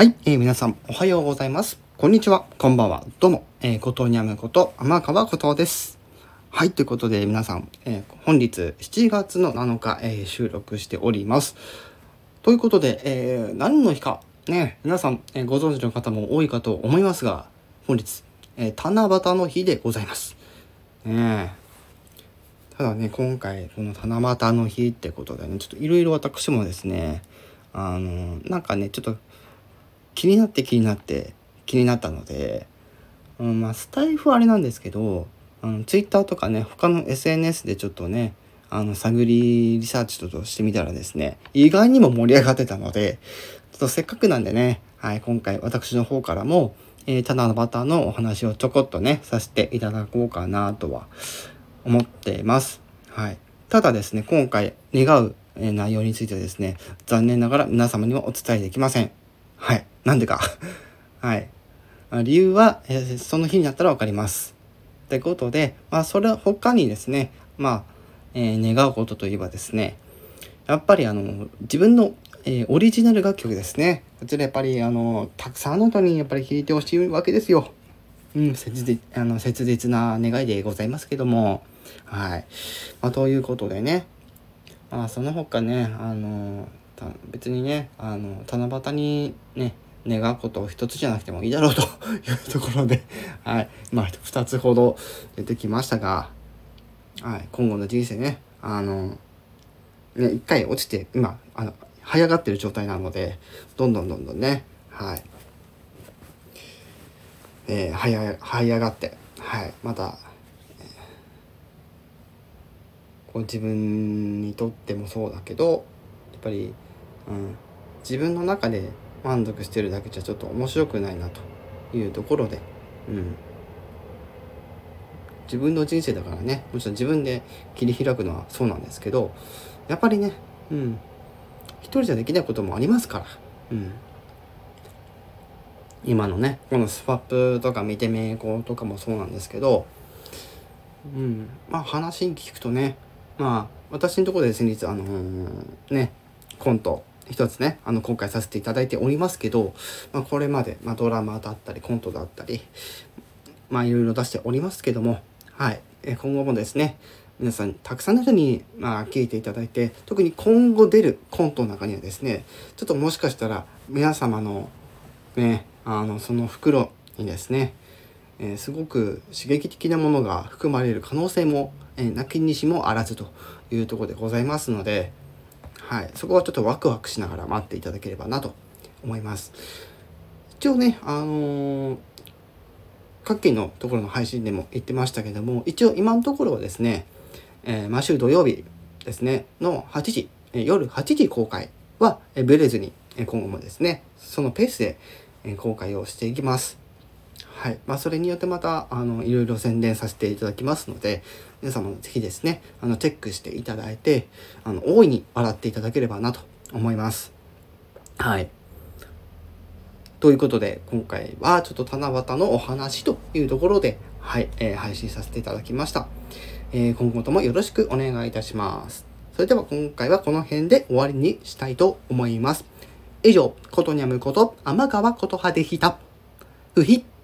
はい、えー皆さんおはようございます。こんにちは、こんばんは、どうも、えー、ことにゃむこと天川ことです。はい、ということで皆さん、えー本日7月の7日、えー収録しております。ということで、え何の日か、ね、皆さん、えご存知の方も多いかと思いますが、本日、え七夕の日でございます。ねただね今回この七夕の日ってことでねちょっといろいろ私もですねあのなんかねちょっと気になって気になって気になったので、うん、まあスタイフはあれなんですけどあのツイッターとかね他の SNS でちょっとねあの探りリサーチとしてみたらですね意外にも盛り上がってたのでちょっとせっかくなんでね、はい、今回私の方からも、えー、七夕のお話をちょこっとねさせていただこうかなとは思っています。はい。ただですね、今回願う内容についてですね、残念ながら皆様にはお伝えできません。はい。なんでか。はい。理由は、えその日になったらわかります。ってことで、まあ、それ他にですね、まあ、えー願うことといえばですね、やっぱりあの、自分の、えーオリジナル楽曲ですね。こちらやっぱりあの、たくさんの人にやっぱり聴いてほしいわけですよ。うん、切実あの切実な願いでございますけども、はい。まあ、ということでね、まあ、その他ね、あの、別にね、あの、七夕にね、願うことを一つじゃなくてもいいだろうと いうところで、はい。まあ、二つほど出てきましたが、はい。今後の人生ね、あの、ね、一回落ちて、今、あの、這い上がってる状態なので、どんどんどんどんね、はい。えー、這い上が這い上がって、はい、また、こう自分にとってもそうだけどやっぱり、うん、自分の中で満足してるだけじゃちょっと面白くないなというところで、うん、自分の人生だからね。もちろん自分で切り開くのはそうなんですけどやっぱりね、うん、一人じゃできないこともありますから。うん。今のねこのスパップとか見てめいことかもそうなんですけどうん。まあ話に聞くとねまあ私のところで先日あのーねコント一つねあの今回させていただいておりますけど、まあ、これまで、まあ、ドラマだったりコントだったりまあいろいろ出しておりますけどもはい。え今後もですね皆さんたくさんの人にまあ聞いていただいて特に今後出るコントの中にはですねちょっともしかしたら皆様のねあのその袋にですね、えーすごく刺激的なものが含まれる可能性も、えー、なきにしもあらずというところでございますので、はい、そこはちょっとワクワクしながら待っていただければなと思います。一応ね、あのー各県のところの配信でも言ってましたけども一応今のところはですね、えー毎週土曜日ですねの8時、え夜8時公開は、えーブレずに、え今後もですねそのペースで、え公開をしていきます。はい。まあ、それによってまた、あの、いろいろ宣伝させていただきますので、皆様もぜひですね、あの、チェックしていただいて、あの、大いに笑っていただければなと思います。はい。ということで、今回はちょっと七夕のお話というところで、はい、えー配信させていただきました。えー今後ともよろしくお願いいたします。それでは今回はこの辺で終わりにしたいと思います。以上、ことにゃむこと、天川ことはでした。うひっ。